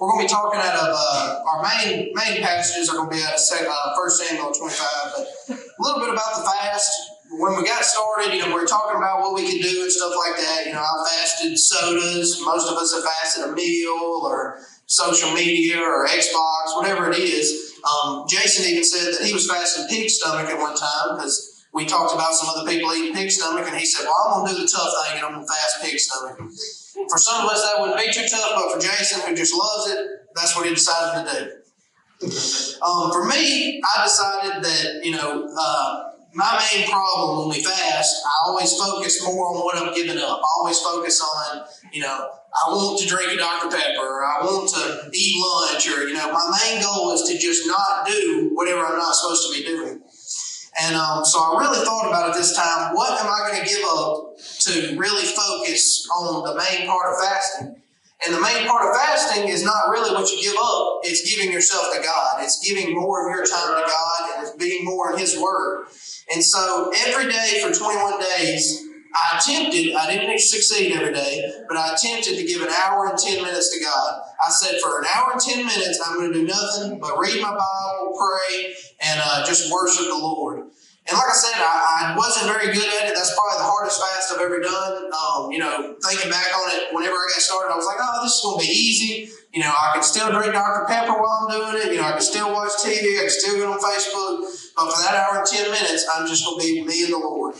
We're going to be talking out of uh, our main main passages are going to be out of uh, First Samuel 25, but a little bit about the fast. When we got started, you know, we were talking about what we could do and stuff like that. You know, I fasted sodas. Most of us have fasted a meal or social media or Xbox, whatever it is. Um, Jason even said that he was fasting pig stomach at one time because we talked about some other people eating pig stomach, and he said, "Well, I'm going to do the tough thing and I'm going to fast pig stomach." For some of us, that wouldn't be too tough, but for Jason, who just loves it, that's what he decided to do. Um, for me, I decided that you know uh, my main problem when we fast, I always focus more on what I'm giving up. I always focus on you know I want to drink a Dr. Pepper, or I want to eat lunch, or, you know, my main goal is to just not do whatever I'm not supposed to be doing. And um, so I really thought about it this time what am I going to give up to really focus on the main part of fasting? And the main part of fasting is not really what you give up, it's giving yourself to God. It's giving more of your time to God and it's being more in His Word. And so every day for 21 days, I attempted, I didn't succeed every day, but I attempted to give an hour and 10 minutes to God. I said, for an hour and 10 minutes, I'm going to do nothing but read my Bible, pray, and uh, just worship the Lord. And like I said, I, I, wasn't very good at it. That's probably the hardest fast I've ever done. Um, you know, thinking back on it, whenever I got started, I was like, oh, this is going to be easy. You know, I can still drink Dr. Pepper while I'm doing it. You know, I can still watch TV. I can still get on Facebook. But for that hour and 10 minutes, I'm just going to be me and the Lord.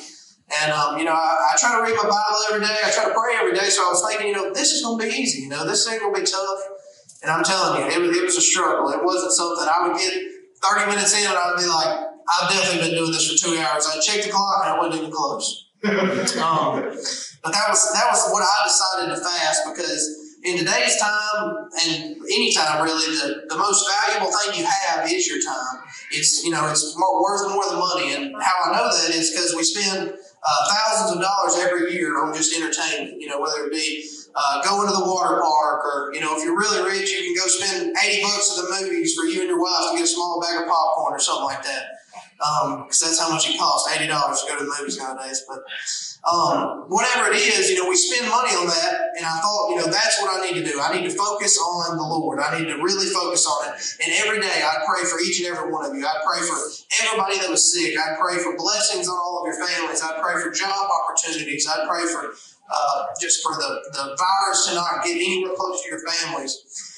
And, um, you know, I, I, try to read my Bible every day. I try to pray every day. So I was thinking, you know, this is going to be easy. You know, this ain't going to be tough. And I'm telling you, it was, it was a struggle. It wasn't something I would get 30 minutes in and I'd be like, I've definitely been doing this for two hours. I checked the clock and I wasn't even close. um, but that was, that was what I decided to fast because in today's time and any time really, the, the most valuable thing you have is your time. It's, you know, it's more, worth more than money. And how I know that is because we spend uh, thousands of dollars every year on just entertainment, you know, whether it be uh, going to the water park or, you know, if you're really rich, you can go spend 80 bucks at the movies for you and your wife to get a small bag of popcorn or something like that because um, that's how much it costs eighty dollars to go to the movies nowadays. But um, whatever it is, you know, we spend money on that, and I thought, you know, that's what I need to do. I need to focus on the Lord. I need to really focus on it. And every day, I pray for each and every one of you. I pray for everybody that was sick. I pray for blessings on all of your families. I pray for job opportunities. I pray for uh, just for the, the virus to not get anywhere close to your families.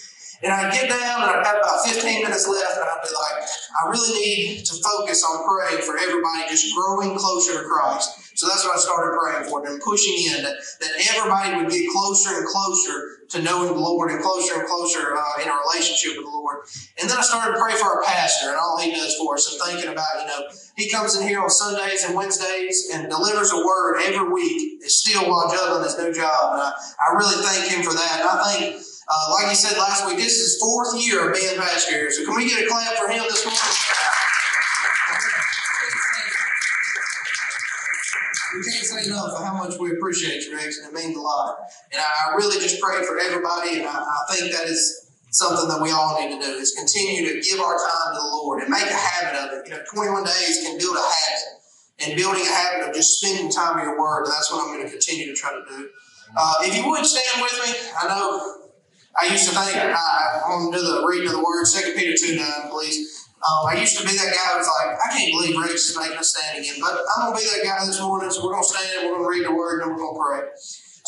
And I'd get down and I'd have about 15 minutes left and I'd be like, I really need to focus on praying for everybody just growing closer to Christ. So that's what I started praying for and pushing in that, that everybody would get closer and closer to knowing the Lord and closer and closer uh, in a relationship with the Lord. And then I started to pray for our pastor and all he does for us and thinking about, you know, he comes in here on Sundays and Wednesdays and delivers a word every week, still while juggling his new job. And I, I really thank him for that. And I think uh, like he said last week, this is fourth year of being pastor here. So can we get a clap for him this morning? We can't say enough for how much we appreciate you, Rex, and it means a lot. And I really just pray for everybody, and I, I think that is something that we all need to do is continue to give our time to the Lord and make a habit of it. You know, 21 days can build a habit, and building a habit of just spending time in your Word. That's what I'm going to continue to try to do. Uh, if you would stand with me, I know I used to think, I, I want to do the reading of the word, 2 Peter 2 9, please. Um, I used to be that guy who was like, I can't believe Rex is making us stand again, but I'm going to be that guy this morning, so we're going to stand, we're going to read the word, and we're going to pray.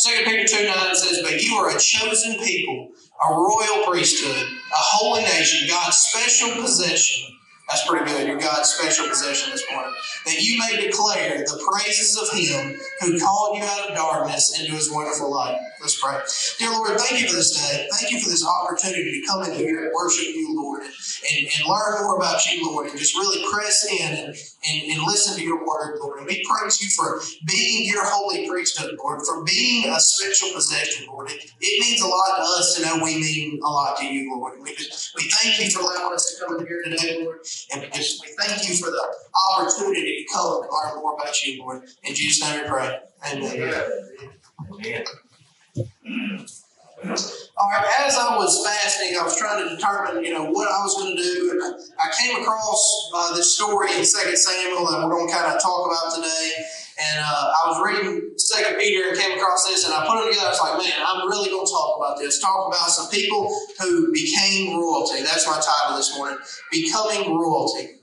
2 Peter 2 9 says, But you are a chosen people, a royal priesthood, a holy nation, God's special possession that's pretty good. You're God's special possession this morning. That you may declare the praises of Him who called you out of darkness into His wonderful light. Let's pray. Dear Lord, thank you for this day. Thank you for this opportunity to come in here and worship you, Lord, and, and, learn more about you, Lord, and just really press in and, and, and listen to your word, Lord. And we praise you for being your holy priesthood, Lord, for being a special possession, Lord. It, it means a lot to us to know we mean a lot to you, Lord. We, just, we thank you for allowing us to come in here today, Lord. And we just we thank you for the opportunity to come and learn more about you, Lord. In Jesus' name we pray. Amen. Amen. All right, as I was fasting, I was trying to determine, you know, what I was going to do, and I, came across uh, this story in Second Samuel that we're going to kind of talk about today. And uh, I was reading Second Peter and came across this, and I put it together. I was like, man, I'm really going to talk about this. Talk about some people who became royalty. That's my title this morning: becoming royalty.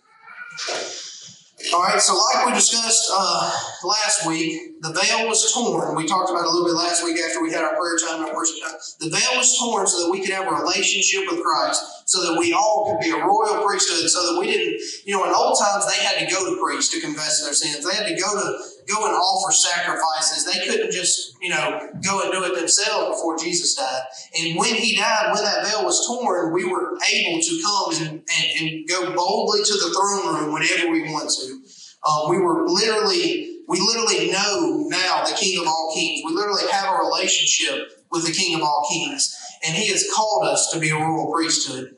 All right, so like we discussed uh, last week, the veil was torn. We talked about it a little bit last week after we had our prayer time and worship time. The veil was torn so that we could have a relationship with Christ, so that we all could be a royal priesthood, so that we didn't, you know, in old times they had to go to priests to confess their sins. They had to go to go and offer sacrifices. They couldn't just, you know, go and do it themselves before Jesus died. And when he died, when that veil was torn, we were able to come and, and, and go boldly to the throne room whenever we want to. Um, we were literally, we literally know now the King of all kings. We literally have a relationship with the King of all kings. And he has called us to be a royal priesthood.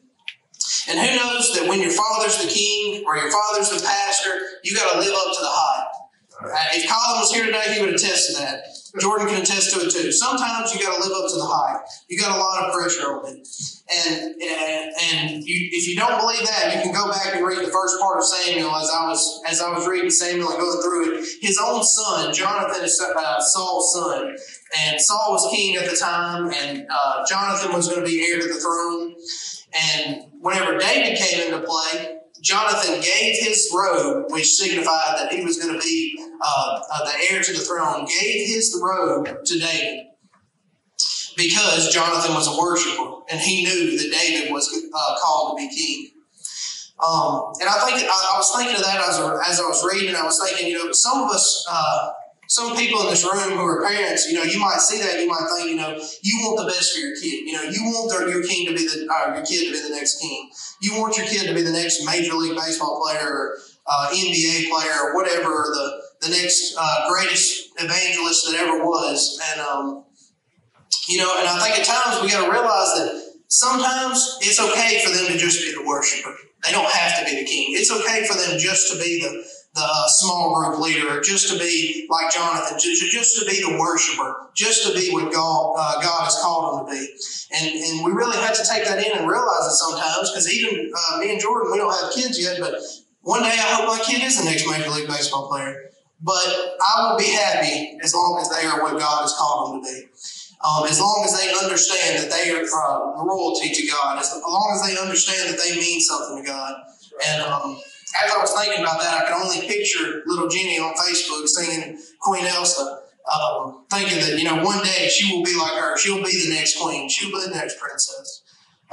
And who knows that when your father's the king or your father's the pastor, you got to live up to the hype. If Colin was here today, he would attest to that. Jordan can attest to it too. Sometimes you got to live up to the hype. You got a lot of pressure on it, and and, and you, if you don't believe that, you can go back and read the first part of Samuel. As I was as I was reading Samuel and going through it, his own son Jonathan is uh, Saul's son, and Saul was king at the time, and uh, Jonathan was going to be heir to the throne. And whenever David came into play, Jonathan gave his robe, which signified that he was going to be uh, uh, the heir to the throne, gave his robe to David because Jonathan was a worshiper and he knew that David was uh, called to be king. Um, and I think I, I, was thinking of that as, as I was reading. I was thinking, you know, some of us uh, some people in this room who are parents, you know, you might see that, you might think, you know, you want the best for your kid. You know, you want their, your king to be the, uh, your kid to be the next king. You want your kid to be the next Major League Baseball player or uh, NBA player or whatever, the, the next uh, greatest evangelist that ever was. And, um, you know, and I think at times we got to realize that sometimes it's okay for them to just be the worshiper. They don't have to be the king. It's okay for them just to be the, the uh, small group leader, just to be like Jonathan, just, just to be the worshiper, just to be what God, uh, God has called them to be. And, and we really have to take that in and realize it sometimes because even uh, me and Jordan, we don't have kids yet, but one day I hope my kid is the next Major League Baseball player. But I will be happy as long as they are what God has called them to be. Um, as long as they understand that they are uh, royalty to God, as long as they understand that they mean something to God. And um, as I was thinking about that, I could only picture little Jenny on Facebook singing Queen Elsa, um, thinking that, you know, one day she will be like her. She'll be the next queen. She'll be the next princess.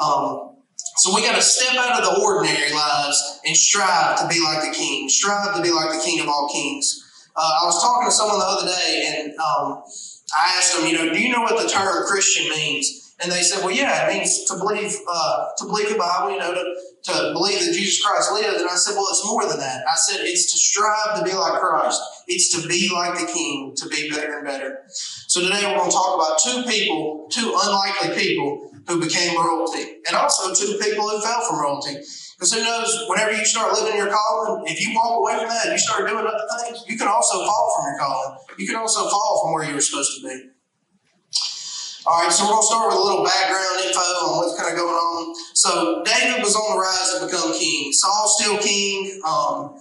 Um, so we got to step out of the ordinary lives and strive to be like the king. Strive to be like the king of all kings. Uh, I was talking to someone the other day, and um, I asked them, you know, do you know what the term Christian means? And they said, well, yeah, it means to believe uh, to believe the Bible, you know, to to believe that Jesus Christ lives. And I said, well, it's more than that. I said, it's to strive to be like Christ. It's to be like the King, to be better and better. So today we're going to talk about two people, two unlikely people who became royalty, and also two people who fell from royalty. Because who knows, whenever you start living your calling, if you walk away from that and you start doing other things, you can also fall from your calling. You can also fall from where you were supposed to be. All right, so we're going to start with a little background info on what's kind of going on. So David was on the rise to become king. Saul's still king. Um,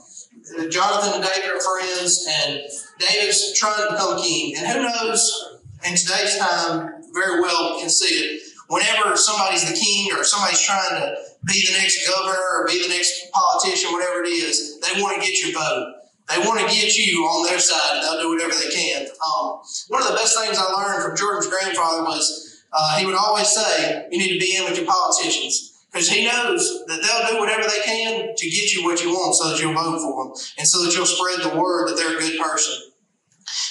Jonathan and David are friends, and David's trying to become king. And who knows, in today's time, very well can see it. Whenever somebody's the king or somebody's trying to be the next governor or be the next politician, whatever it is, they want to get your vote. They want to get you on their side, and they'll do whatever they can. Um, one of the best things I learned from Jordan's grandfather was uh, he would always say, "You need to be in with your politicians." Because he knows that they'll do whatever they can to get you what you want so that you'll vote for them and so that you'll spread the word that they're a good person.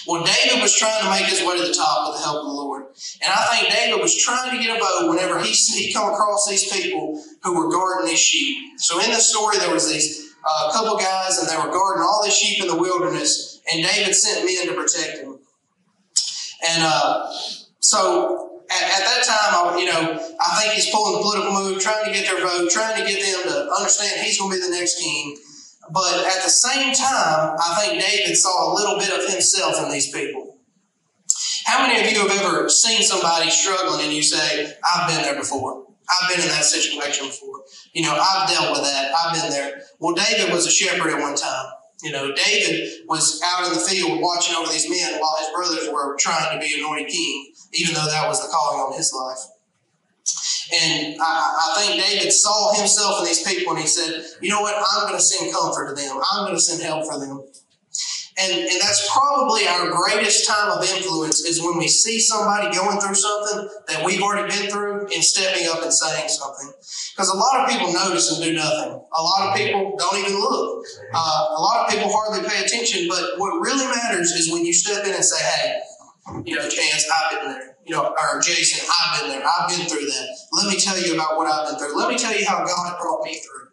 Well, David was trying to make his way to the top with the help of the Lord. And I think David was trying to get a vote whenever he, he come across these people who were guarding his sheep. So in the story, there was these a couple guys, and they were guarding all these sheep in the wilderness, and David sent men to protect them. And uh, so at, at, that time, I, you know, I think he's pulling the political move, trying to get their vote, trying to get them to understand he's going to be the next king. But at the same time, I think David saw a little bit of himself in these people. How many of you have ever seen somebody struggling and you say, I've been there before? I've been in that situation before. You know, I've dealt with that. I've been there. Well, David was a shepherd at one time. You know, David was out in the field watching over these men while his brothers were trying to be anointed king, even though that was the calling on his life. And I, I, think David saw himself in these people and he said, you know what, I'm going to send comfort to them. I'm going to send help for them. And, and that's probably our greatest time of influence is when we see somebody going through something that we've already been through and stepping up and saying something. Because a lot of people notice and do nothing. A lot of people don't even look. Uh, a lot of people hardly pay attention. But what really matters is when you step in and say, hey, you know, Chance, I've been there. You know, or Jason, I've been there. I've been through that. Let me tell you about what I've been through. Let me tell you how God brought me through.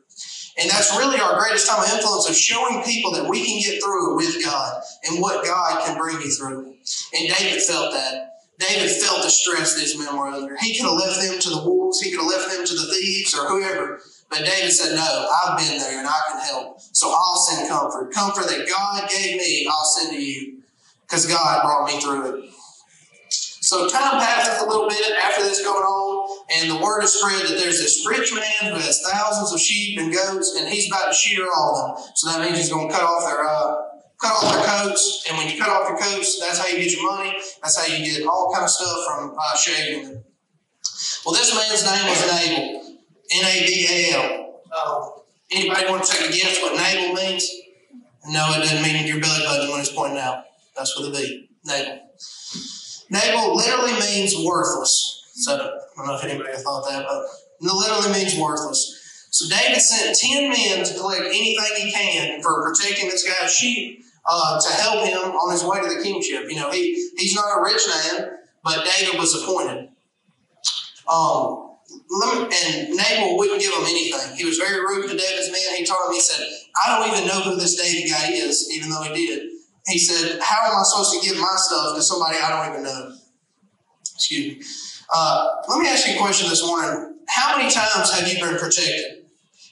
And that's really our greatest time of influence of showing people that we can get through with God and what God can bring you through. And David felt that. David felt the stress these men were under. He could have left them to the wolves, he could have left them to the thieves or whoever. But David said, No, I've been there and I can help. So I'll send comfort. Comfort that God gave me, I'll send to you. Because God brought me through it. So time passes a little bit after this going on, and the word is spread that there's this rich man who has thousands of sheep and goats, and he's about to shear all of them. So that means he's going to cut off their uh, cut off their coats, and when you cut off your coats, that's how you get your money. That's how you get all kind of stuff from uh, shaving them. Well, this man's name was Nabal, N A B A L. Uh, anybody want to take a guess what Nabal means? No, it doesn't mean your belly button when it's pointing out. That's with a B. Nabal. Nabal literally means worthless. So I don't know if anybody thought that, but it literally means worthless. So David sent 10 men to collect anything he can for protecting this guy's sheep uh, to help him on his way to the kingship. You know, he, he's not a rich man, but David was appointed. Um, and Nabal wouldn't give him anything. He was very rude to David's men. He told him, he said, I don't even know who this David guy is, even though he did he said, How am I supposed to give my stuff to somebody I don't even know? Excuse me. Uh, let me ask you a question this morning. How many times have you been protected?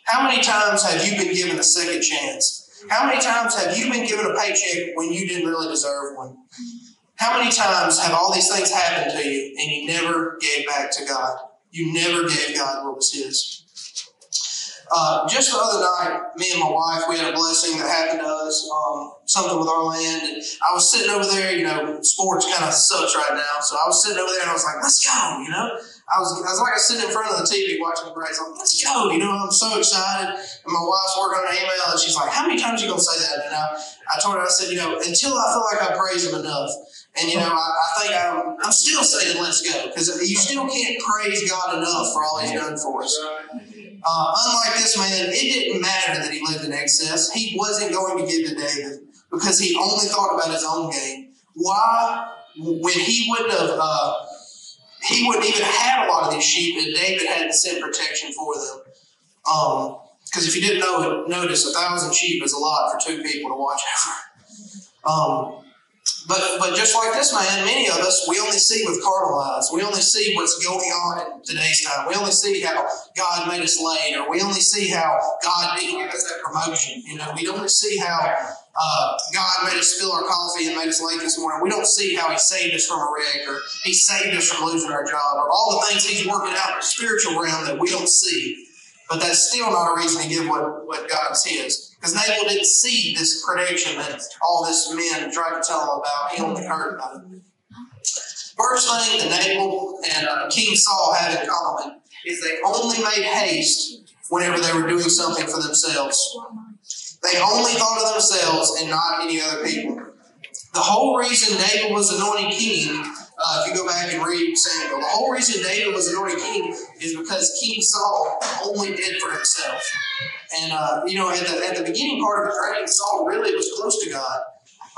How many times have you been given a second chance? How many times have you been given a paycheck when you didn't really deserve one? How many times have all these things happened to you and you never gave back to God? You never gave God what was His. Uh, just the other night, me and my wife, we had a blessing that happened to us, um, something with our land. And I was sitting over there, you know, sports kind of sucks right now. So I was sitting over there and I was like, let's go, you know. I was, I was like sitting in front of the TV watching the Braves. I'm like, let's go, you know. I'm so excited. And my wife's working on an email and she's like, how many times are you going to say that? And I, I told her, I said, you know, until I feel like I praise him enough. And you know, I, I think I'm, I'm still saying let's go because you still can't praise God enough for all He's done for us. Uh, unlike this man, it didn't matter that he lived in excess. He wasn't going to give to David because he only thought about his own gain. Why? When he wouldn't have, uh, he wouldn't even have a lot of these sheep, and David had to send protection for them. Because um, if you didn't know notice a thousand sheep is a lot for two people to watch over. Um, but but just like this man, many of us we only see with carnal eyes. We only see what's going on in today's time. We only see how God made us late, or we only see how God didn't give us that promotion. You know, we don't see how uh, God made us spill our coffee and made us late this morning. We don't see how He saved us from a wreck, or He saved us from losing our job, or all the things He's working out in the spiritual realm that we don't see. But that's still not a reason to give what, what God's His. Because Nabal didn't see this prediction that all this men tried to tell him about. He only heard about it. First thing that Nabal and uh, King Saul had in common is they only made haste whenever they were doing something for themselves. They only thought of themselves and not any other people. The whole reason David was anointed king uh, if you go back and read Samuel, the whole reason David was anointed king is because King Saul only did for himself. And uh, you know, at the at the beginning part of his reign, Saul really was close to God.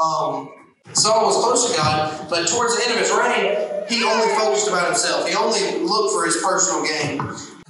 Um, Saul was close to God, but towards the end of his reign, he only focused about himself. He only looked for his personal gain.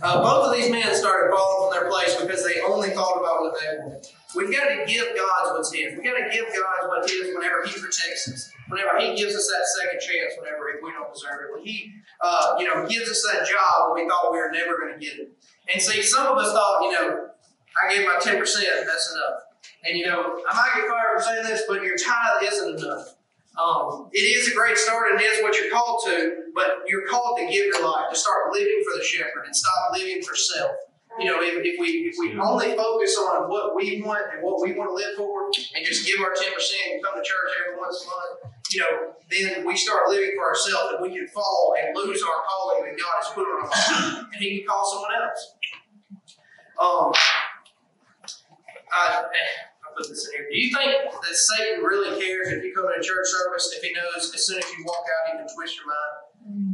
Uh, both of these men started falling from their place because they only thought about what they wanted. We've got to give God what's His. We've got to give God what His whenever He protects us, whenever He gives us that second chance, whenever we don't deserve it, when He, uh, you know, gives us that job when we thought we were never going to get it. And see, some of us thought, you know, I gave my 10%, that's enough. And you know, I might get fired for saying this, but your tithe isn't enough. Um, it is a great start and it is what you're called to, but you're called to give your life, to start living for the shepherd and stop living for self. You know, if, if we if we only focus on what we want and what we want to live for, and just give our ten percent and come to church every once a month, you know, then we start living for ourselves, and we can fall and lose our calling that God has put on our life, and He can call someone else. Um, I, I put this in here. Do you think that Satan really cares if you come to a church service if he knows as soon as you walk out he can twist your mind?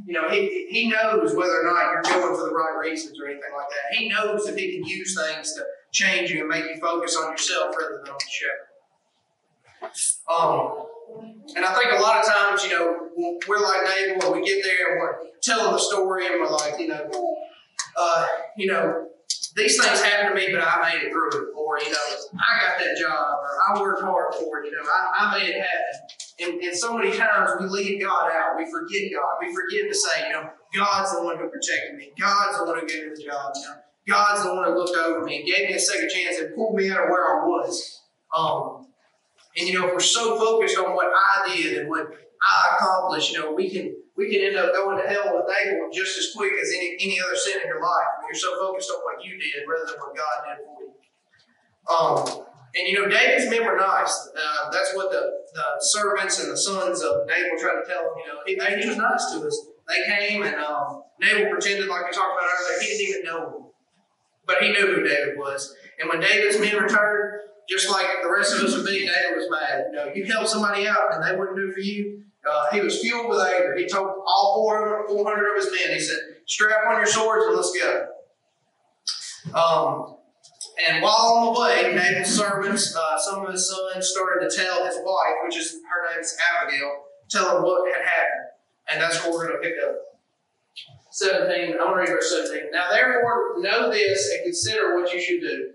You know, he, he knows whether or not you're going for the right reasons or anything like that. He knows that he can use things to change you and make you focus on yourself rather than on the shepherd. Um, and I think a lot of times, you know, we're like Nabal and we get there and we're telling the story and we're like, you know, uh, you know, these things happened to me, but I made it through it. Or, you know, I got that job, or I worked hard for it, you know, I, I made it happen. And, and so many times we leave God out. We forget God. We forget to say, you know, God's the one who protected me. God's the one who gave me the job. You know, God's the one who looked over me and gave me a second chance and pulled me out of where I was. Um, and you know, if we're so focused on what I did and what I accomplished, you know, we can we can end up going to hell with Nabal just as quick as any, any other sin in your life. You're so focused on what you did rather than what God did for you. Um, and you know, David's men were nice. Uh, that's what the, the servants and the sons of Nabal tried to tell him. You know, he, he was nice to us. They came and um, Nabal pretended, like we talked about earlier, he didn't even know him. But he knew who David was. And when David's men returned, just like the rest of us would be, David was mad. You know, you help somebody out and they wouldn't do for you. Uh, he was fueled with anger. He told all four, 400 of his men, he said, strap on your swords and let's go. Um, and while on the way, Nabal's servants, uh, some of his sons, started to tell his wife, which is her name is Abigail, tell him what had happened. And that's what we're going to pick up. 17, I want to read verse 17. Now therefore know this and consider what you should do.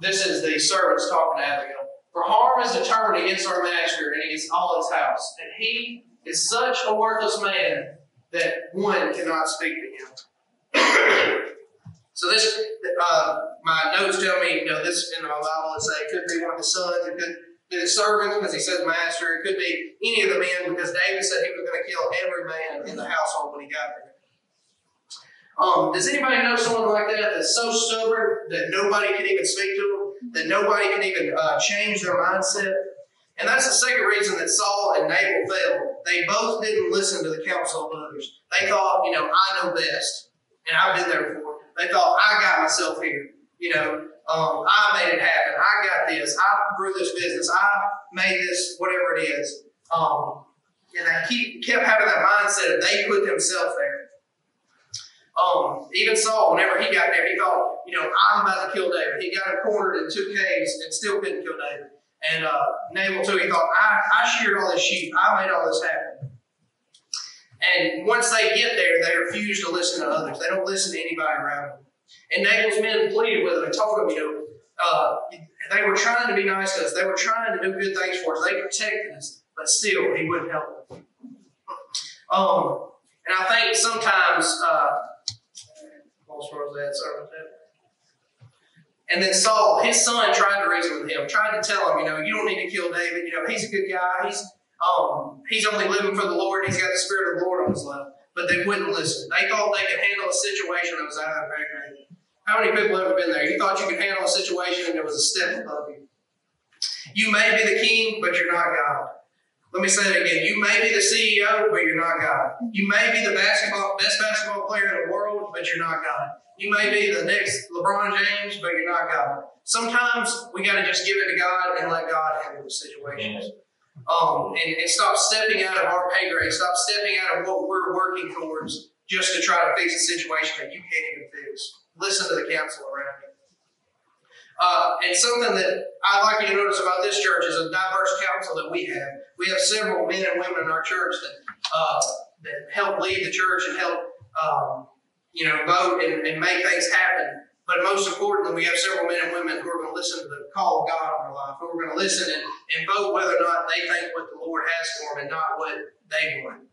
This is the servants talking to Abigail. For harm is determined against our master and against all his house. And he is such a worthless man that one cannot speak to him. So this, uh, my notes tell me, you know, this in my Bible, it say it could be one of the sons, it could be the servants because he says master, it could be any of the men because David said he was going to kill every man in the household when he got there. Um, does anybody know someone like that that's so stubborn that nobody can even speak to them, that nobody can even uh, change their mindset? And that's the second reason that Saul and Nabal failed. They both didn't listen to the counsel of others. They thought, you know, I know best, and I've been there before. They thought, I got myself here. You know, um, I made it happen. I got this. I grew this business. I made this, whatever it is. Um, and they keep, kept having that mindset of they put themselves there. Um, even Saul, whenever he got there, he thought, you know, I'm about to kill David. He got him cornered in two caves and still couldn't kill David. And uh, Nabal too, he thought, I, I sheared all this sheep. I made all this happen. And once they get there, they refuse to listen to others. They don't listen to anybody around them. And Nabal's men pleaded with him and told him, you know, uh, they were trying to be nice to us. They were trying to do good things for us. They protected us, but still, he wouldn't help them. Um, and I think sometimes uh, And then Saul, his son, tried to reason with him, tried to tell him, you know, you don't need to kill David. You know, he's a good guy. He's um, he's only living for the Lord. He's got the Spirit of the Lord on his life. But they wouldn't listen. They thought they could handle a situation that was out of their grade. How many people have ever been there? You thought you could handle a situation and there was a step above you. You may be the king, but you're not God. Let me say it again. You may be the CEO, but you're not God. You may be the basketball best basketball player in the world, but you're not God. You may be the next LeBron James, but you're not God. Sometimes we got to just give it to God and let God handle the situations. Um, and, and stop stepping out of our pay grade. Stop stepping out of what we're working towards just to try to fix a situation that you can't even fix. Listen to the counsel around you. Uh, and something that I'd like you to notice about this church is a diverse council that we have. We have several men and women in our church that uh, that help lead the church and help um, you know vote and, and, make things happen. But most importantly, we have several men and women who are going to listen to the call of God on their life, who are going to listen and, and vote whether or not they think what the Lord has for them and not what they want.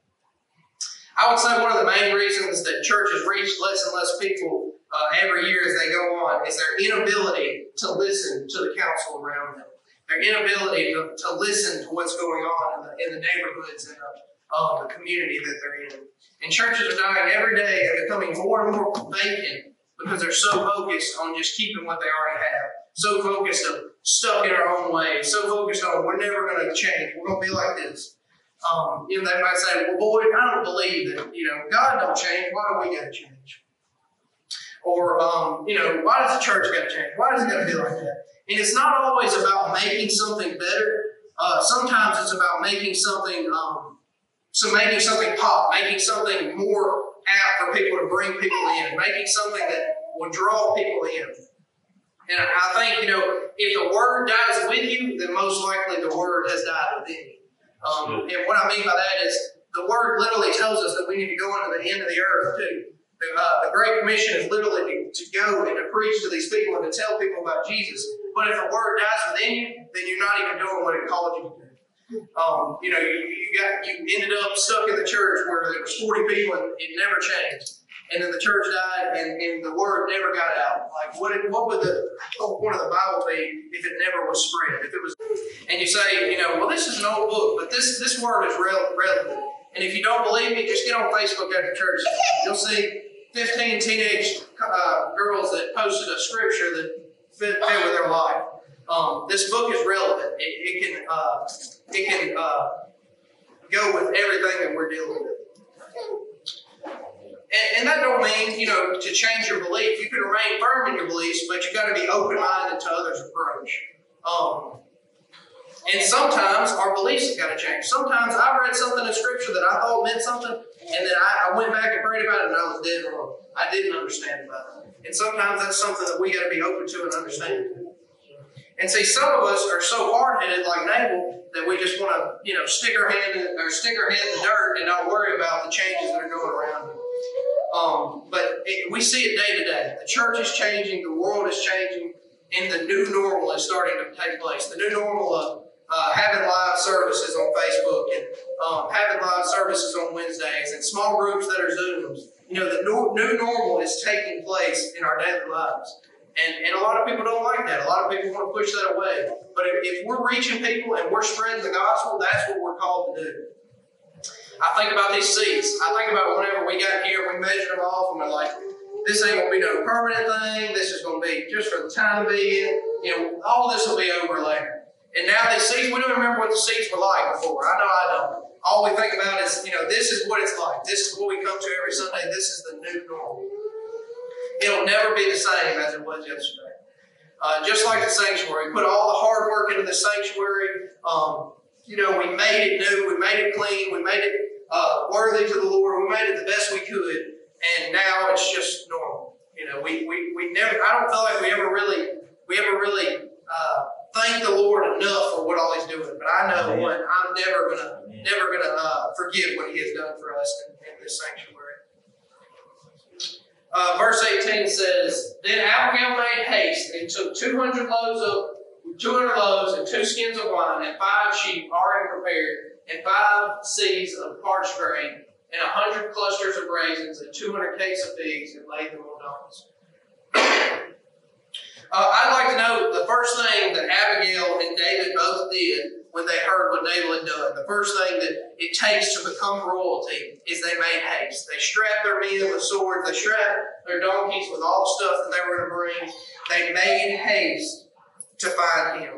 I would say one of the main reasons that churches reach less and less people uh, every year as they go on is their inability to listen to the counsel around them. Their inability to, to listen to what's going on in the, in the neighborhoods and um, the community that they're in. And churches are dying every day and becoming more and more vacant because they're so focused on just keeping what they already have. So focused on stuck in our own ways. So focused on we're never going to change. We're going to be like this. Um, you know, they might say, well, boy, I don't believe that, you know, God don't change. Why do we got to change? Or, um, you know, why does the church got to change? Why does it got to be like that? And it's not always about making something better. Uh, sometimes it's about making something, um, so making something pop, making something more apt for people to bring people in, making something that will draw people in. And I think, you know, if the word dies with you, then most likely the word has died within you. Um, and what I mean by that is the word literally tells us that we need to go into the end of the earth too. The, uh, the Great Commission is literally to, to go and to preach to these people and to tell people about Jesus. But if the word dies within you, then you're not even doing what it called you to do. Um, you know, you, you got you ended up stuck in the church where there was 40 people and it never changed and then the church died, and, and the word never got out. Like, what, what would the whole point of the Bible be if it never was spread? If it was, and you say, you know, well, this is an old book, but this this word is relevant. And if you don't believe me, just get on Facebook after church. You'll see 15 teenage uh, girls that posted a scripture that fit, fit with their life. Um, this book is relevant. It, it can uh, it can uh, go with everything that we're dealing with. And, and, that don't mean, you know, to change your belief. You can remain firm in your beliefs, but you got to be open-minded to others' approach. Um, and sometimes our beliefs have got to change. Sometimes I read something in Scripture that I thought meant something, and then I, I went back and prayed about it, and I was dead wrong. I didn't understand about it. And sometimes that's something that we got to be open to and understand. And see, some of us are so hard-headed, like Nabal, that we just want to, you know, stick our hand in, or stick our head in the dirt and not worry about the changes that are going around. Um, but it, we see it day to day. The church is changing, the world is changing, and the new normal is starting to take place. The new normal of uh, having live services on Facebook and um, having live services on Wednesdays and small groups that are Zooms. You know, the new normal is taking place in our daily lives. And, and a lot of people don't like that. A lot of people want to push that away. But if, if we're reaching people and we're spreading the gospel, that's what we're called to do. I think about these seats. I think about whenever we got here, we measured them off, and we're like, this ain't gonna be no permanent thing. This is gonna be just for the time being. You know, all this will be over later. And now these seats, we don't remember what the seats were like before. I know I don't. All we think about is, you know, this is what it's like. This is what we come to every Sunday. This is the new normal. It'll never be the same as it was yesterday. Uh, just like the sanctuary, we put all the hard work into the sanctuary. Um, you know, we made it new, we made it clean, we made it uh, worthy to the Lord. We made it the best we could, and now it's just normal. You know, we, we, we never. I don't feel like we ever really we ever really uh, thank the Lord enough for what all He's doing. But I know Amen. what I'm never gonna Amen. never gonna uh, forget what He has done for us in, in this sanctuary. Uh, verse 18 says, Then Abigail made haste and took 200 loaves of 200 loaves and two skins of wine and five sheep already prepared and five seahs of parched grain, and a hundred clusters of raisins, and two hundred cakes of figs, and laid them on donkeys. uh, I'd like to know the first thing that Abigail and David both did when they heard what Nabal had done. The first thing that it takes to become royalty is they made haste. They strapped their men with swords. They strapped their donkeys with all the stuff that they were going to bring. They made haste to find him.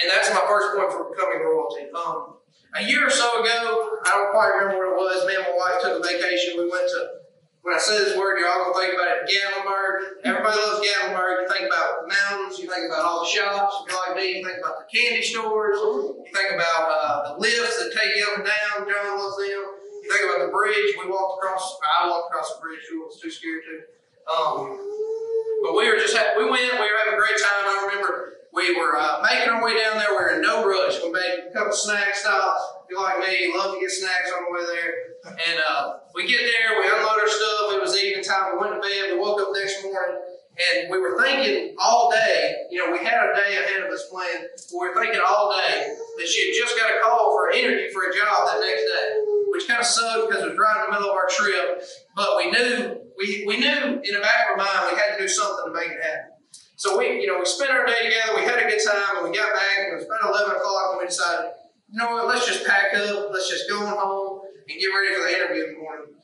And that's my first point for becoming royalty. Um, a year or so ago, I don't quite remember what it was. Me and my wife took a vacation. We went to, when I say this word, you're all to think about it, Gatlinburg. Everybody loves Gatlinburg. You think about the mountains. You think about all the shops. If you're like me, you think about the candy stores. You think about uh, the lifts that take you up and down. John loves them. You think about the bridge. We walked across, I walked across the bridge. She was too scared to. Um, but we were just, we went, we were having a great time. I remember we were uh, making our way down there. We were in no rush. We made a couple snack stops. If you're like me, love to get snacks on the way there. And uh, we get there, we unload our stuff. It was evening time. We went to bed. We woke up next morning. And we were thinking all day, you know, we had a day ahead of us planned. We were thinking all day that she had just got a call for an interview for a job that next day, which kind of sucked because it was right in the middle of our trip. But we knew, we, we knew in the back of our mind we had to do something to make it happen. So we, you know, we spent our day together. We had a good time, and we got back. And it was about eleven o'clock, and we decided, you know what? Let's just pack up. Let's just go home and get ready for the interview in the morning.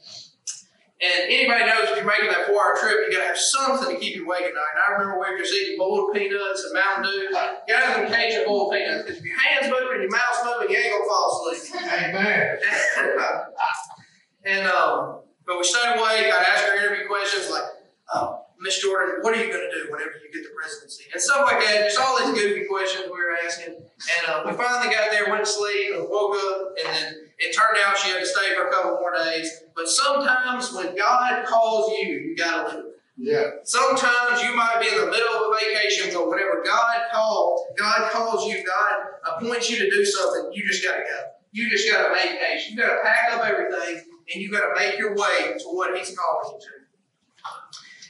And anybody knows if you're making that four hour trip, you gotta have something to keep you awake at night. And I remember we were just eating boiled peanuts and Mountain Dew. You gotta have some Cajun boiled peanuts because if your hands moving and your mouth's moving, you ain't gonna fall asleep. Amen. and um, but we stayed awake. I'd ask her interview questions like, uh, Miss Jordan, what are you going to do whenever you get the presidency? And stuff like that. Just all these goofy questions we were asking. And uh, we finally got there, went to sleep, and woke up, and then it turned out she had to stay for a couple more days. But sometimes when God calls you, you got to live. Yeah. Sometimes you might be in the middle of a vacation, but whenever God calls, God calls you, God appoints you to do something, you just got to go. You just got to make haste. You got to pack up everything, and you've got to make your way to what He's calling you to.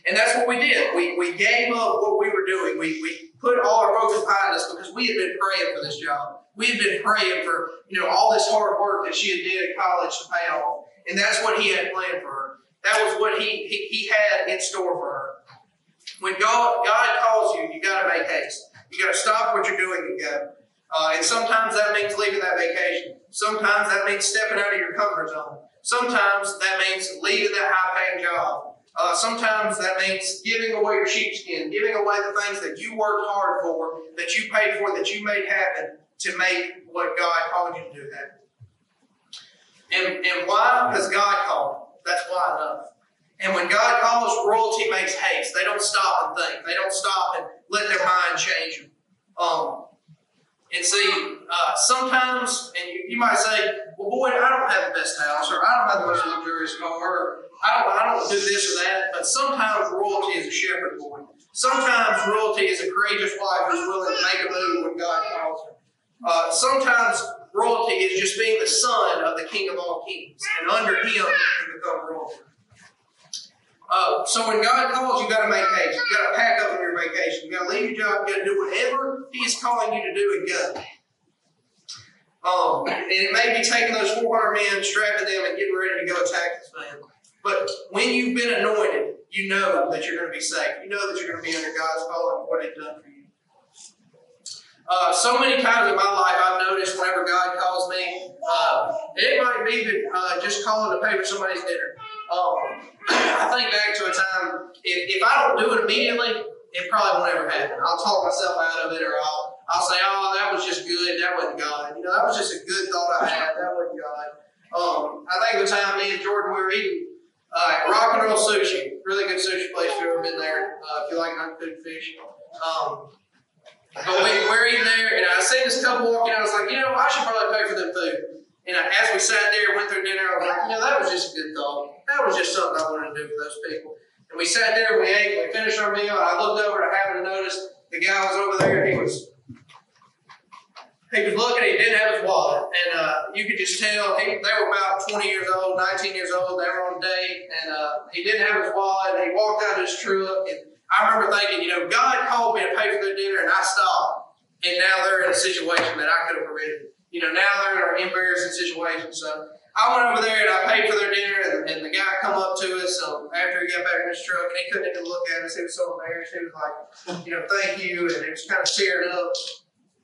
And that's what we did. We, we gave up what we were doing. We, we put all our focus behind us because we had been praying for this job. We had been praying for, you know, all this hard work that she had did in college to pay off. And that's what he had planned for her. That was what he, he, he had in store for her. When God, God calls you, you got to make haste. You got to stop what you're doing and go. Uh, and sometimes that means leaving that vacation. Sometimes that means stepping out of your comfort zone. Sometimes that means leaving that high paying job. Uh, sometimes that means giving away your sheepskin, giving away the things that you worked hard for, that you paid for, that you made happen to make what God called you to do happen. And, and why? Because God called. That's why enough. And when God calls, royalty makes haste. They don't stop and think. They don't stop and let their mind change them. Um, and see, uh, sometimes, and you, you, might say, well, boy, I don't have the best house, or I don't have the most luxurious car, or I don't, I don't do this or that. But sometimes royalty is a shepherd boy. Sometimes royalty is a courageous wife who's willing to make a move when God calls her. Uh, sometimes royalty is just being the son of the King of all kings, and under Him you become royalty. Uh, so when God calls, you got to make haste. You got to pack up on your vacation. You got to leave your job. You got to do whatever He's calling you to do and go. Um, and it may be taking those 400 men, strapping them, and getting ready to go attack this man. But when you've been anointed, you know that you're going to be safe. You know that you're going to be under God's call and what He's done for you. Uh, so many times in my life, I've noticed whenever God calls me, uh, it might be that, uh, just calling to pay for somebody's dinner. Um, I think back to a time, if, if I don't do it immediately, it probably won't ever happen. I'll talk myself out of it, or I'll, I'll say, oh, that was just good. That wasn't God. You know, that was just a good thought I had. That wasn't God. Um, I think the time me and Jordan, we were eating uh, Rock and Roll Sushi. Really good sushi place if you've ever been there, uh, if you like uncooked fish. Um, but we, we're eating there, and I seen this couple walking. I was like, you know, I should probably pay for them food. And as we sat there, went through dinner, I was like, you know, that was just a good thought. That was just something I wanted to do for those people. And we sat there, we ate, we finished our meal, and I looked over and I happened to notice the guy was over there, he was he was looking, he didn't have his wallet. And uh, you could just tell he, they were about 20 years old, 19 years old, they were on a date, and uh, he didn't have his wallet, and he walked out of his truck, and I remember thinking, you know, God called me to pay for their dinner, and I stopped. And now they're in a situation that I could have prevented. You know, now they're in an embarrassing situation. So I went over there and I paid for their dinner, and, and the guy come up to us um, after he got back in his truck, and he couldn't even look at us. He was so embarrassed. He was like, you know, thank you, and he was kind of tearing up.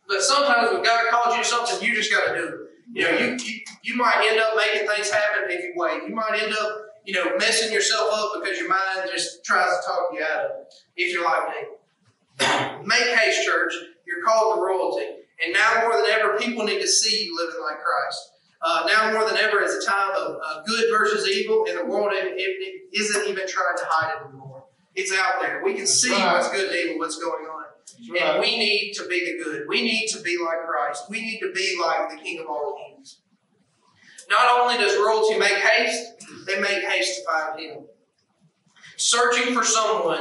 But sometimes when God calls you something, you just got to do it. You know, you, you you might end up making things happen if you wait. You might end up you know, messing yourself up because your mind just tries to talk you out of it, if you're like me. Make haste, church. You're called to royalty. And now more than ever, people need to see you living like Christ. Uh, now more than ever is a time of uh, good versus evil, and the world it, it isn't even trying to hide it anymore. It's out there. We can see right. what's good and evil, what's going on. Right. And we need to be the good. We need to be like Christ. We need to be like the King of all kings. Not only does royalty make haste, they make haste to find him. Searching for someone,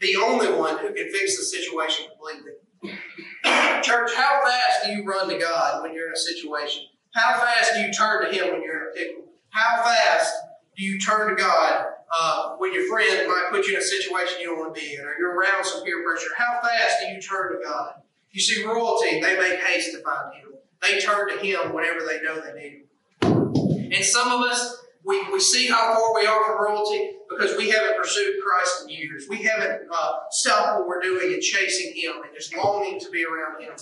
the only one who can fix the situation completely. Church, how fast do you run to God when you're in a situation? How fast do you turn to Him when you're in a pickle? How fast do you turn to God uh, when your friend might put you in a situation you don't want to be in, or you're around some peer pressure? How fast do you turn to God? You see, royalty, they make haste to find Him. They turn to Him whenever they know they need Him. And some of us, we, we see how far we are from royalty because we haven't pursued Christ in years. We haven't uh, stopped what we're doing and chasing Him and just longing to be around Him.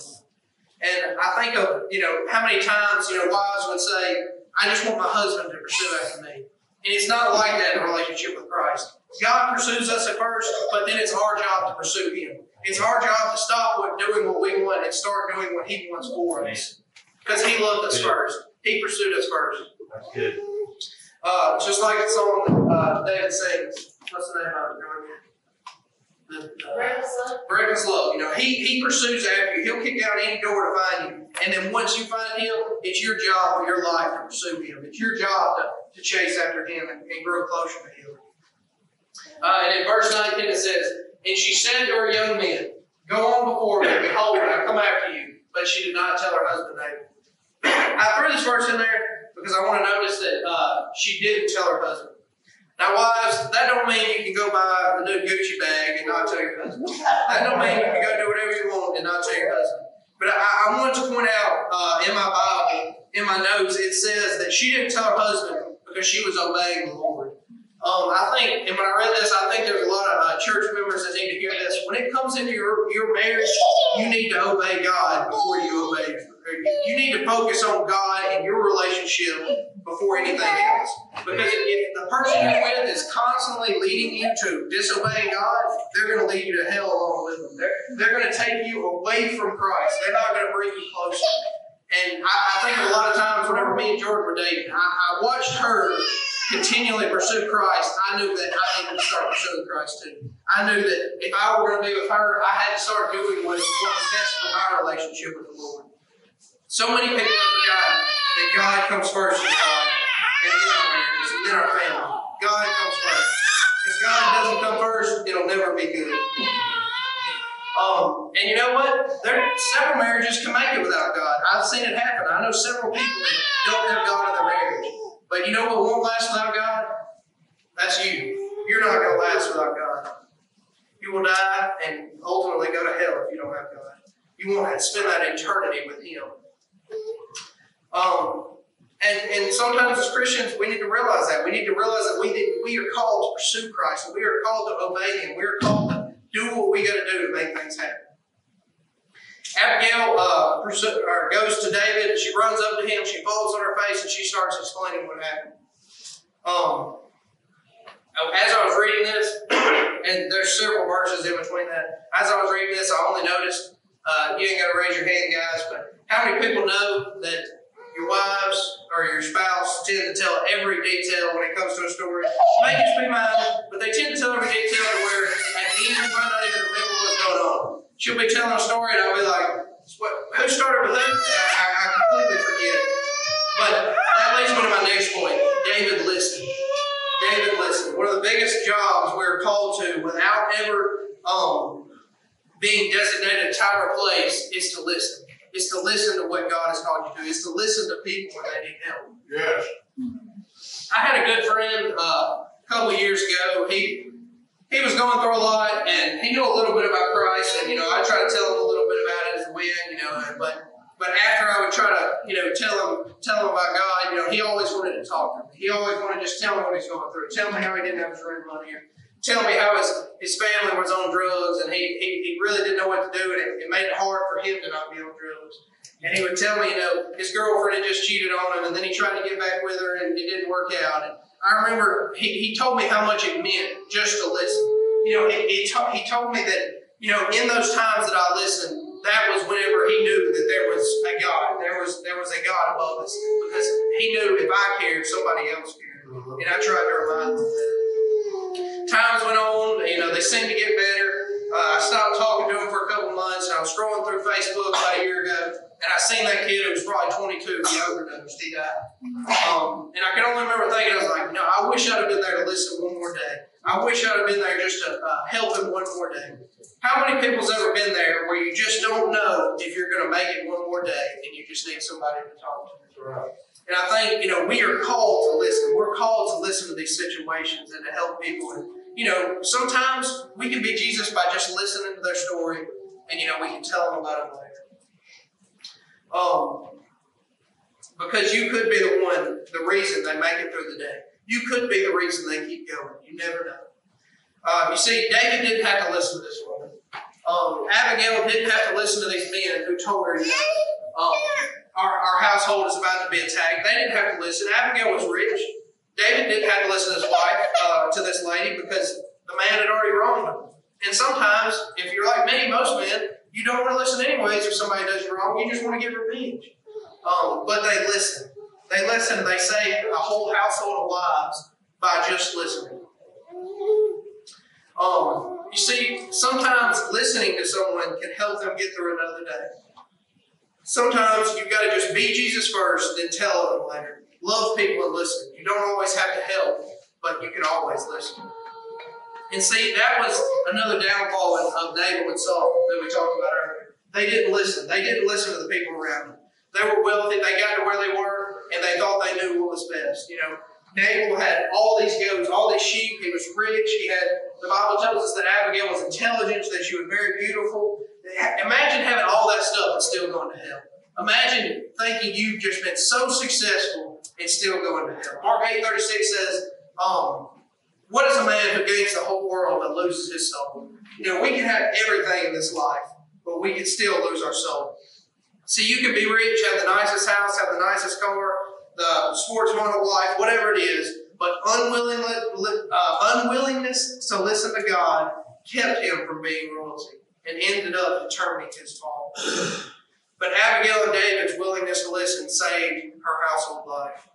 And I think of, you know, how many times, you know, wives would say, I just want my husband to pursue after me. And it's not like that in a relationship with Christ. God pursues us at first, but then it's our job to pursue Him. It's our job to stop what, doing what we want and start doing what He wants for us. Because He loved us first. He pursued us first. That's good. Uh, just like the song uh, David sings. What's the name of it? The, uh, love. You know, he, he pursues after you. He'll kick out any door to find you. And then once you find him, it's your job for your life to pursue him. It's your job to, to chase after him and, and grow closer to him. Uh, and in verse 19 it says, And she said to her young men, Go on before me, behold, I come after you. But she did not tell her husband David. I threw this verse in there because I want to notice that uh, she didn't tell her husband. Now, wives, that don't mean you can go buy a new Gucci bag and not tell your husband. That don't mean you can go do whatever you want and not tell your husband. But I, I wanted to point out uh, in my Bible, in my notes, it says that she didn't tell her husband because she was obeying the Lord. Um, I think, and when I read this, I think there's a lot of uh, church members that need to hear this. When it comes into your, your marriage, you need to obey God before you obey. You need to focus on God and your relationship before anything else. Because if the person you're with is constantly leading you to disobeying God, they're going to lead you to hell along with them. They're, they're going to take you away from Christ. They're not going to bring you closer. And I, I think a lot of times, whenever me and George were dating, I, I watched her continually pursue Christ. I knew that I needed to start pursuing Christ too. I knew that if I were going to be with her, I had to start doing what was best for my relationship with the Lord. So many people forgotten that God comes first in and our marriages, and in our family. God comes first. If God doesn't come first, it'll never be good. Um, and you know what? There several marriages can make it without God. I've seen it happen. I know several people that don't have God in their marriage. But you know what won't last without God? That's you. You're not going to last without God. You will die and ultimately go to hell if you don't have God. You won't spend that eternity with Him. Um, and, and sometimes as Christians, we need to realize that. We need to realize that we, we are called to pursue Christ, and we are called to obey Him. We are called to do what we got to do to make things happen. Abigail uh, goes to David. She runs up to him. She falls on her face and she starts explaining what happened. Um, as I was reading this, and there's several verses in between that. As I was reading this, I only noticed uh, you ain't got to raise your hand, guys, but how many people know that your wives or your spouse tend to tell every detail when it comes to a story? May just be mine, but they tend to tell every detail to where at the end you might not even remember what's going on. She'll be telling a story, and I'll be like, what, "Who started with who?" I, I completely forget. But that leads me to my next point. David listened. David listened. One of the biggest jobs we're called to, without ever um, being designated time or place, is to listen. Is to listen to what God has called you to. Is to listen to people when they need help. Yes. I had a good friend uh, a couple of years ago. He he was going through a lot, and he knew a little bit about Christ. And you know, I tried to tell him a little bit about it as a win. You know, but but after I would try to you know tell him tell him about God, you know, he always wanted to talk to me. He always wanted to just tell me what he's going through. Tell me how he didn't have his rent money. Or tell me how his, his family was on drugs, and he, he, he really didn't know what to do, and it, it made it hard for him to not be on drugs. And he would tell me, you know, his girlfriend had just cheated on him, and then he tried to get back with her, and it didn't work out. And I remember he, he told me how much it meant just to listen. You know, he, he, to, he told me that, you know, in those times that I listened, that was whenever he knew that there was a God. There was there was a God above us. Because he knew if I cared, somebody else cared. Mm-hmm. And I tried to remind him that. Times went on, you know, they seemed to get better. Uh, I stopped talking to him for a couple months, and I was scrolling through Facebook about a year ago, and I seen that kid who was probably 22, he overdosed, he died. Um, and I can only remember thinking, I was like, no, I wish I'd have been there to listen one more day. I wish I'd have been there just to uh, help him one more day. How many people's ever been there where you just don't know if you're going to make it one more day and you just need somebody to talk to? Right. And I think, you know, we are called to listen. We're called to listen to these situations and to help people. And, you know, sometimes we can be Jesus by just listening to their story and, you know, we can tell them about it later. Um, because you could be the one, the reason they make it through the day. You could be the reason they keep going. You never know. Uh, you see, David didn't have to listen to this woman. Um, Abigail didn't have to listen to these men who told her, um, our, our household is about to be attacked. They didn't have to listen. Abigail was rich. David didn't have to listen to his wife, uh, to this lady, because the man had already wronged him. And sometimes, if you're like me, most men, you don't want to listen anyways if somebody does you wrong. You just want to get revenge. Um, but they listen. They listen. They save a whole household of lives by just listening. Um, you see, sometimes listening to someone can help them get through another day. Sometimes you've got to just be Jesus first, then tell them later. Love people and listen. You don't always have to help, but you can always listen. And see, that was another downfall of David and Saul that we talked about earlier. They didn't listen. They didn't listen to the people around them. They were wealthy. They got to where they were, and they thought they knew what was best. You know, Nabal had all these goats, all these sheep. He was rich. He had. The Bible tells us that Abigail was intelligent, that she was very beautiful. Imagine having all that stuff and still going to hell. Imagine thinking you've just been so successful and still going to hell. Mark eight thirty six says, um, what is a man who gains the whole world but loses his soul? You know, we can have everything in this life, but we can still lose our soul. See, you can be rich, have the nicest house, have the nicest car, the sports model of life, whatever it is, but unwillingness, uh, unwillingness to listen to God kept him from being royalty and ended up determining his fall. But Abigail and David's willingness to listen saved household life.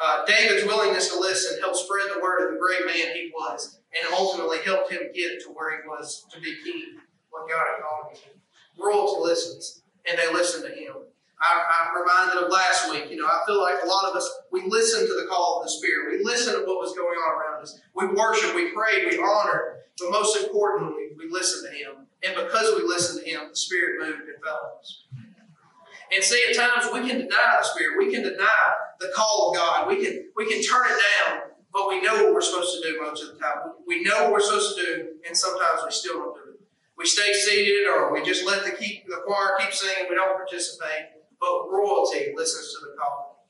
Uh, David's willingness to listen helped spread the word of the great man he was, and ultimately helped him get to where he was to be king, what God had called him to. Royalty listens, and they listen to him. I, am reminded of last week. You know, I feel like a lot of us, we listen to the call of the Spirit. We listen to what was going on around us. We worship, we pray, we honor, but most importantly, we listen to Him. And because we listen to Him, the Spirit moved and fell us. And see, at times we can deny the Spirit. We can deny the call of God. We can we can turn it down, but we know what we're supposed to do most of the time. We know what we're supposed to do, and sometimes we still don't do it. We stay seated, or we just let the keep the choir keep singing. We don't participate. But royalty listens to the call.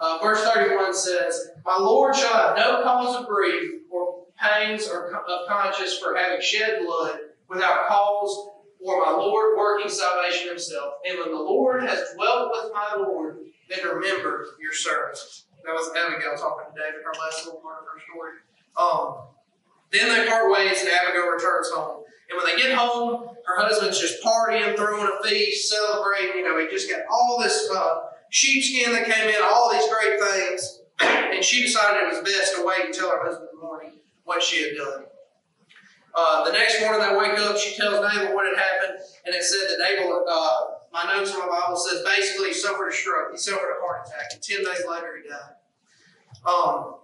Uh, verse 31 says, My Lord shall have no cause of grief or pains or of conscience for having shed blood without cause or my Lord working salvation himself. And when the Lord has dwelt with my Lord, then remember your servant. That was Abigail talking to David, her last little part of her story. Um, then they part ways and Abigail returns home. And when they get home, her husband's just partying, throwing a feast, celebrating. You know, he just got all this uh, sheepskin that came in, all these great things. and she decided it was best to wait until her husband morning what she had done. Uh, the next morning they wake up, she tells Nabal what had happened, and it said that Nabal, uh, my notes in my Bible says basically he suffered a stroke. He suffered a heart attack, and 10 days later he died. Um,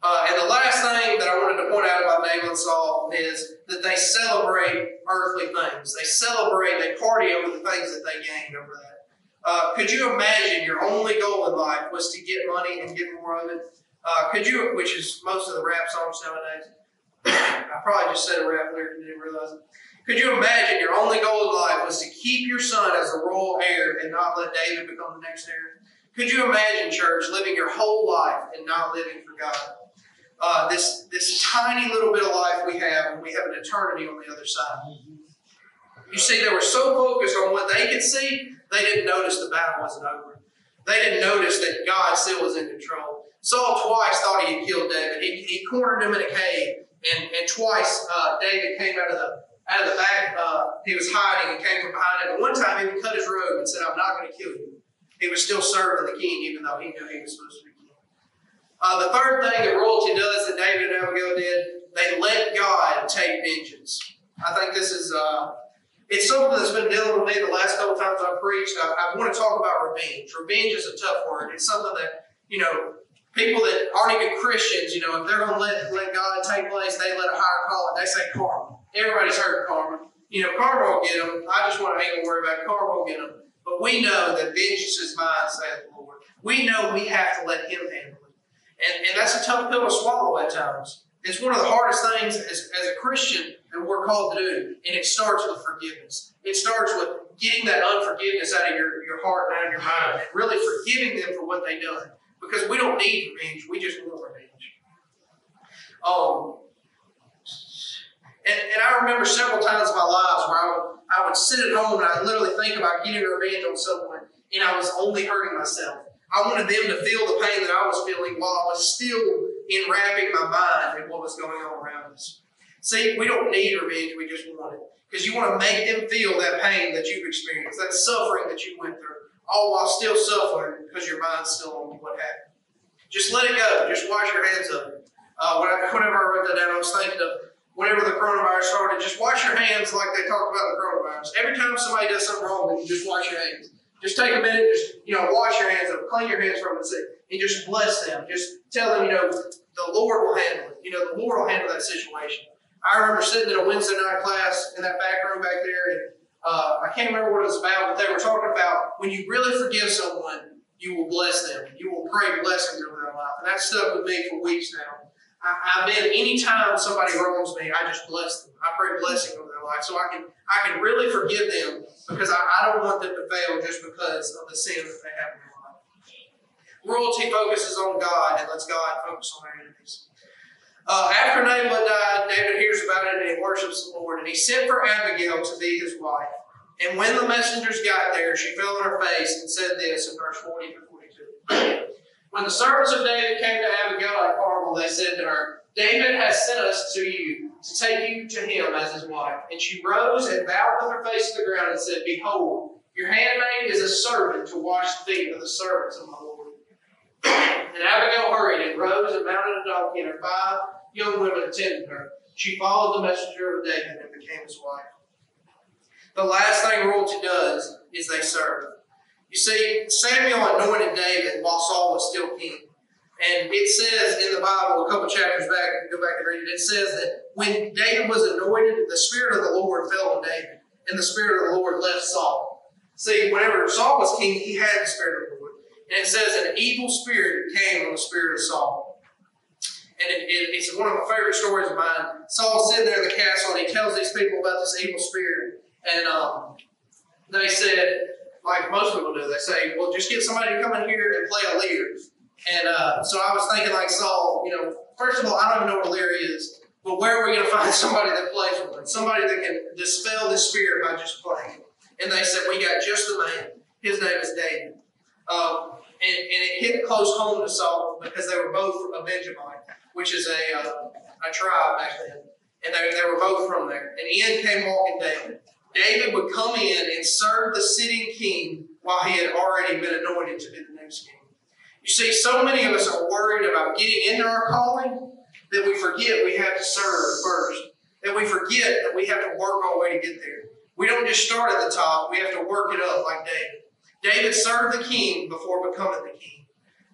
uh, and the last thing that I wanted to point out about Nabal and Saul is that they celebrate earthly things. They celebrate, they party over the things that they gained over that. Uh, could you imagine your only goal in life was to get money and get more of it? Uh, could you, which is most of the rap songs nowadays, I probably just said a rap lyric and didn't realize it. Could you imagine your only goal in life was to keep your son as the royal heir and not let David become the next heir? Could you imagine, church, living your whole life and not living for God? Uh, this, this tiny little bit of life we have, and we have an eternity on the other side. You see, they were so focused on what they could see, they didn't notice the battle wasn't over. They didn't notice that God still was in control. Saul twice thought he had killed David. He, he cornered him in a cave and, and twice uh, David came out of the out of the back. Uh, he was hiding and came from behind him. And one time he even cut his robe and said, "I'm not going to kill you." He was still serving the king, even though he knew he was supposed to be king. Uh, the third thing that royalty does that David and Abigail did, they let God take vengeance. I think this is uh, it's something that's been dealing with me the last couple times I've preached. I, I want to talk about revenge. Revenge is a tough word. It's something that you know people that aren't even Christians, you know, if they're going to let, let God take place, they let a higher calling. They say karma. Everybody's heard of karma. You know, karma will get them. I just want to ain't worry about. Karma will get them. But we know that vengeance is mine, saith the Lord. We know we have to let Him handle it. And, and that's a tough pill to swallow at times. It's one of the hardest things as, as a Christian that we're called to do. And it starts with forgiveness. It starts with getting that unforgiveness out of your, your heart and out of your mind and really forgiving them for what they've done because we don't need revenge. We just want revenge. Um, and, and I remember several times in my lives where I would, I would sit at home and I literally think about getting revenge on someone, and I was only hurting myself. I wanted them to feel the pain that I was feeling while I was still enwrapping my mind in what was going on around us. See, we don't need revenge, we just want it. Because you want to make them feel that pain that you've experienced, that suffering that you went through, all while still suffering because your mind's still on what happened. Just let it go. Just wash your hands of it. Uh, whenever I wrote that down, I was thinking of whenever the coronavirus started, just wash your hands like they talked about the coronavirus. Every time somebody does something wrong, you just wash your hands. Just take a minute, just you know, wash your hands up, clean your hands from sick, and just bless them. Just tell them, you know, the Lord will handle it. You know, the Lord will handle that situation. I remember sitting in a Wednesday night class in that back room back there, and uh, I can't remember what it was about, but they were talking about when you really forgive someone, you will bless them. You will pray blessings over their life. And that stuck with me for weeks now. I, have been anytime somebody wrongs me, I just bless them. I pray blessing over their life. So I can I can really forgive them because I, I don't want them to fail just because of the sin that they have in their life. Royalty focuses on God and lets God focus on their enemies. Uh, after Nabal died, David hears about it and he worships the Lord. And he sent for Abigail to be his wife. And when the messengers got there, she fell on her face and said this in verse 40 to 42. when the servants of David came to Abigail at Carmel, they said to her, David has sent us to you to take you to him as his wife. And she rose and bowed with her face to the ground and said, Behold, your handmaid is a servant to wash the feet of the servants of my Lord. And Abigail hurried and rose and mounted a donkey, and her five young women attended her. She followed the messenger of David and became his wife. The last thing royalty does is they serve. You see, Samuel anointed David while Saul was still king. And it says in the Bible, a couple chapters back, if you go back and read it, it says that when David was anointed, the Spirit of the Lord fell on David, and the Spirit of the Lord left Saul. See, whenever Saul was king, he had the Spirit of the Lord. And it says an evil spirit came on the Spirit of Saul and it, it, it's one of my favorite stories of mine. Saul's sitting there in the castle, and he tells these people about this evil spirit, and um, they said, like most people do, they say, "Well, just get somebody to come in here and play a leader." And uh, so I was thinking, like Saul, you know, first of all, I don't even know what a lyre is, but where are we going to find somebody that plays one? Somebody that can dispel this spirit by just playing. And they said, "We got just the man. His name is David." Um, and, and, it hit close home to Saul because they were both a Benjamite which is a, uh, a tribe back then. And they, they were both from there. And in came walking David. David would come in and serve the sitting king while he had already been anointed to be the next king. You see, so many of us are worried about getting into our calling that we forget we have to serve first. That we forget that we have to work our way to get there. We don't just start at the top, we have to work it up like David. David served the king before becoming the king.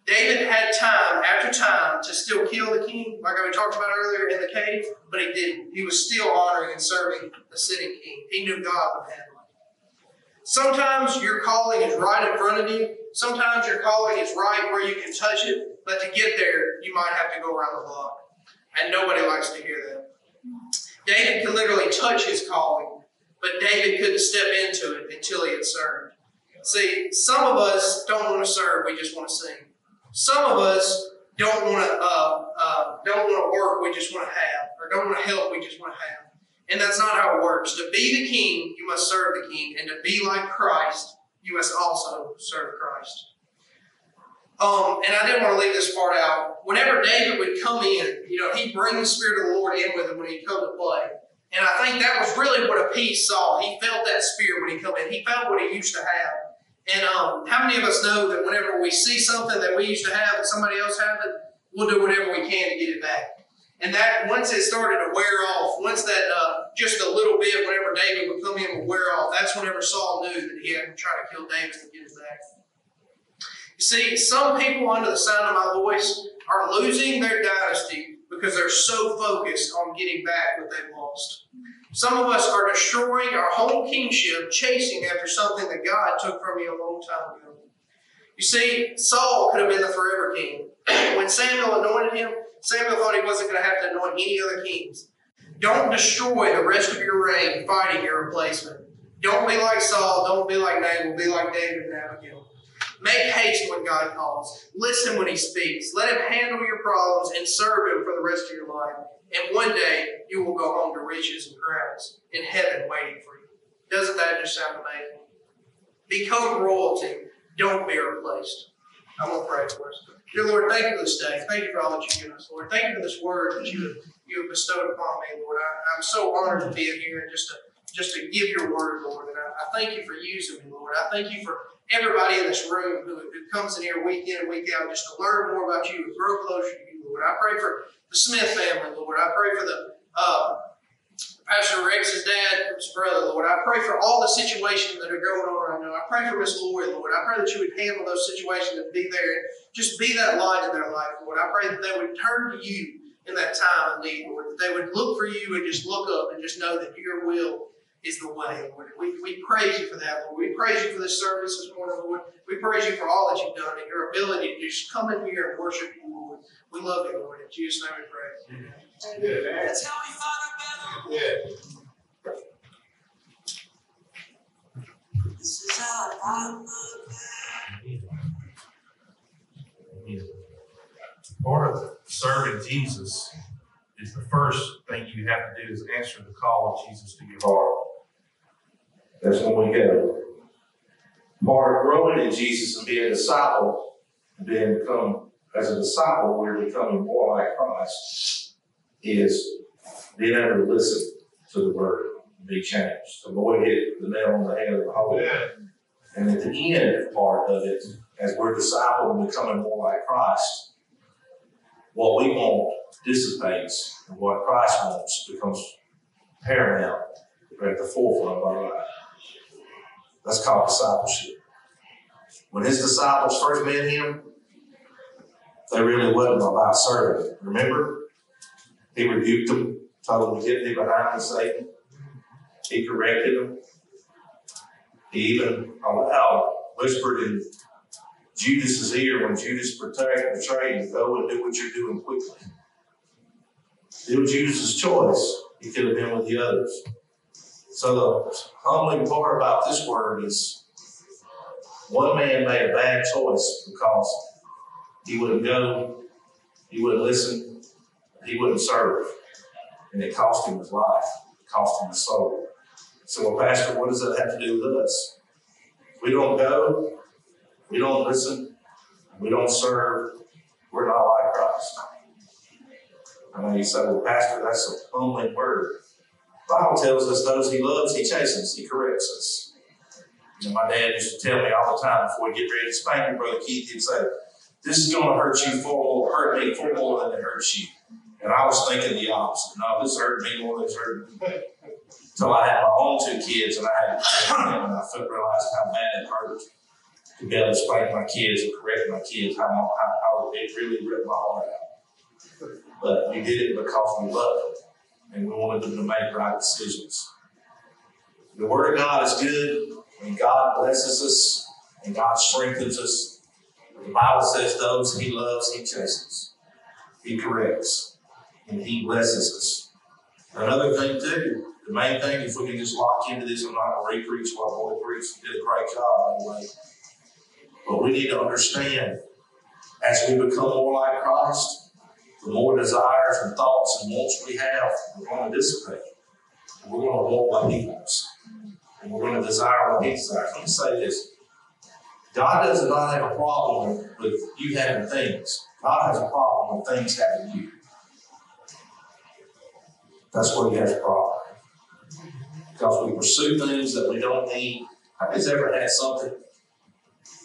David had time after time to still kill the king, like we talked about earlier in the cave, but he didn't. He was still honoring and serving the sitting king. He knew God would handle it. Sometimes your calling is right in front of you. Sometimes your calling is right where you can touch it, but to get there, you might have to go around the block. And nobody likes to hear that. David could literally touch his calling, but David couldn't step into it until he had served. See, some of us don't want to serve, we just want to sing. Some of us don't want to uh, uh, don't want to work. We just want to have, or don't want to help. We just want to have. And that's not how it works. To be the king, you must serve the king, and to be like Christ, you must also serve Christ. Um, and I didn't want to leave this part out. Whenever David would come in, you know, he'd bring the Spirit of the Lord in with him when he'd come to play. And I think that was really what a peace saw. He felt that Spirit when he come in. He felt what he used to have. And um, how many of us know that whenever we see something that we used to have and somebody else have it, we'll do whatever we can to get it back. And that once it started to wear off, once that uh, just a little bit, whenever David would come in would wear off, that's whenever Saul knew that he had to try to kill David and get it back. You see, some people under the sound of my voice are losing their dynasty because they're so focused on getting back what they've lost. Some of us are destroying our whole kingship, chasing after something that God took from you a long time ago. You see, Saul could have been the forever king. when Samuel anointed him, Samuel thought he wasn't going to have to anoint any other kings. Don't destroy the rest of your reign fighting your replacement. Don't be like Saul. Don't be like Nabal. Be like David and Abigail. Make haste when God calls. Listen when He speaks. Let Him handle your problems and serve Him for the rest of your life. And one day you will go home to riches and crowns in heaven waiting for you. Doesn't that just sound amazing? Become royalty. Don't be replaced. I'm going to pray for us. Dear Lord, thank you for this day. Thank you for all that you've given us, Lord. Thank you for this word that you have, you have bestowed upon me, Lord. I, I'm so honored to be here and just to just to give your word, Lord. And I, I thank you for using me, Lord. I thank you for everybody in this room who, who comes in here week in and week out just to learn more about you grow closer to you, Lord. I pray for the Smith family, Lord. I pray for the uh, Pastor Rex's dad, his brother, Lord. I pray for all the situations that are going on right now. I pray for Miss Lori, Lord. I pray that you would handle those situations and be there and just be that light in their life, Lord. I pray that they would turn to you in that time of need, Lord. That they would look for you and just look up and just know that your will is the way, Lord. We, we praise you for that, Lord. We praise you for this service this morning, Lord. We praise you for all that you've done and your ability to just come in here and worship you. We love you, Lord. In Jesus' name we pray. Amen. That's how we find our battle. Yeah. This is how I Part of serving Jesus is the first thing you have to do is answer the call of Jesus to your heart. That's when we go. Part of growing in Jesus and being a disciple, being become as a disciple, we're becoming more like Christ, is being able to listen to the word and be changed. The Lord hit the nail on the head of the whole. Yeah. And at the end part of it, as we're disciple and becoming more like Christ, what we want dissipates, and what Christ wants becomes paramount at the forefront of our life. That's called discipleship. When his disciples first met him, they really wasn't about serving. Remember? He rebuked them, told them to get thee behind the Satan. He corrected them. He even allowed, whispered in Judas's ear when Judas betrayed, him, go and do what you're doing quickly. It was Judas's choice. He could have been with the others. So the humbling part about this word is one man made a bad choice because he wouldn't go, he wouldn't listen, he wouldn't serve. And it cost him his life, it cost him his soul. So, well, Pastor, what does that have to do with us? We don't go, we don't listen, we don't serve, we're not like Christ. I know you say, well, Pastor, that's a humbling word. Bible tells us those he loves, he chastens, he corrects us. Know, my dad used to tell me all the time before we get ready to spank me, Brother Keith, he'd say, This is going to hurt you more, hurt me far more than it hurts you. And I was thinking the opposite. No, this hurt me more than it's hurt me. Until I had my own two kids and I had and I realized how bad it hurt to be able to spank my kids and correct my kids, how, how, how it really ripped my heart out. But we did it because we loved them and we wanted them to make right decisions. The Word of God is good, and God blesses us, and God strengthens us. The Bible says those He loves, He chastens, He corrects, and He blesses us. Another thing, too, the main thing, if we can just lock into this, I'm not going to re-preach what Boyd preached. Did a great job, by the way. But we need to understand, as we become more like Christ, the more desires and thoughts and wants we have, we're going to dissipate. We're going to want what He wants. And we're going to desire what He desires. Let me say this God does not have a problem with you having things, God has a problem with things having you. That's where He has a problem. Because we pursue things that we don't need. Have you ever had something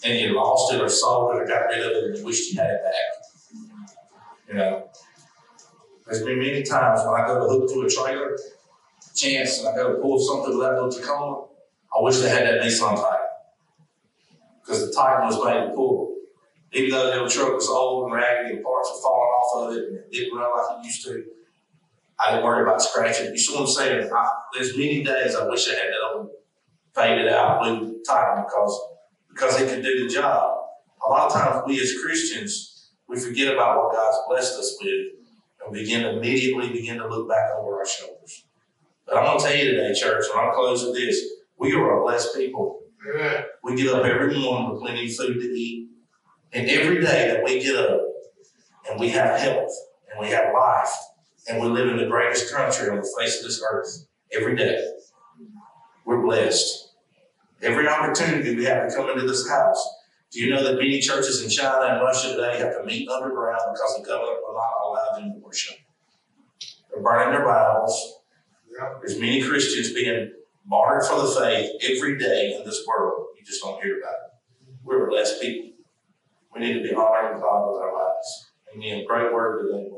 and you lost it or sold it or got rid of it and you wished you had it back? You know, there's been many times when I go to hook to a trailer, chance, and I go to pull something with that little Tacoma. I wish they had that Nissan Titan because the Titan was made to pull. Even though the little truck was old and raggedy and parts were falling off of it and it didn't run like it used to, I didn't worry about scratching. You see what I'm saying? I, there's many days I wish I had that old faded out blue Titan because because it could do the job. A lot of times we as Christians we forget about what God's blessed us with and begin to immediately begin to look back over our shoulders. But I'm going to tell you today, church, when I'll close with this. We are a blessed people. We get up every morning with plenty of food to eat. And every day that we get up and we have health and we have life and we live in the greatest country on the face of this earth every day, we're blessed. Every opportunity we have to come into this house Do you know that many churches in China and Russia today have to meet underground because the government will not allow them to worship? They're burning their Bibles. There's many Christians being martyred for the faith every day in this world. You just don't hear about it. We're blessed people. We need to be honoring God with our lives. Amen. Great word today.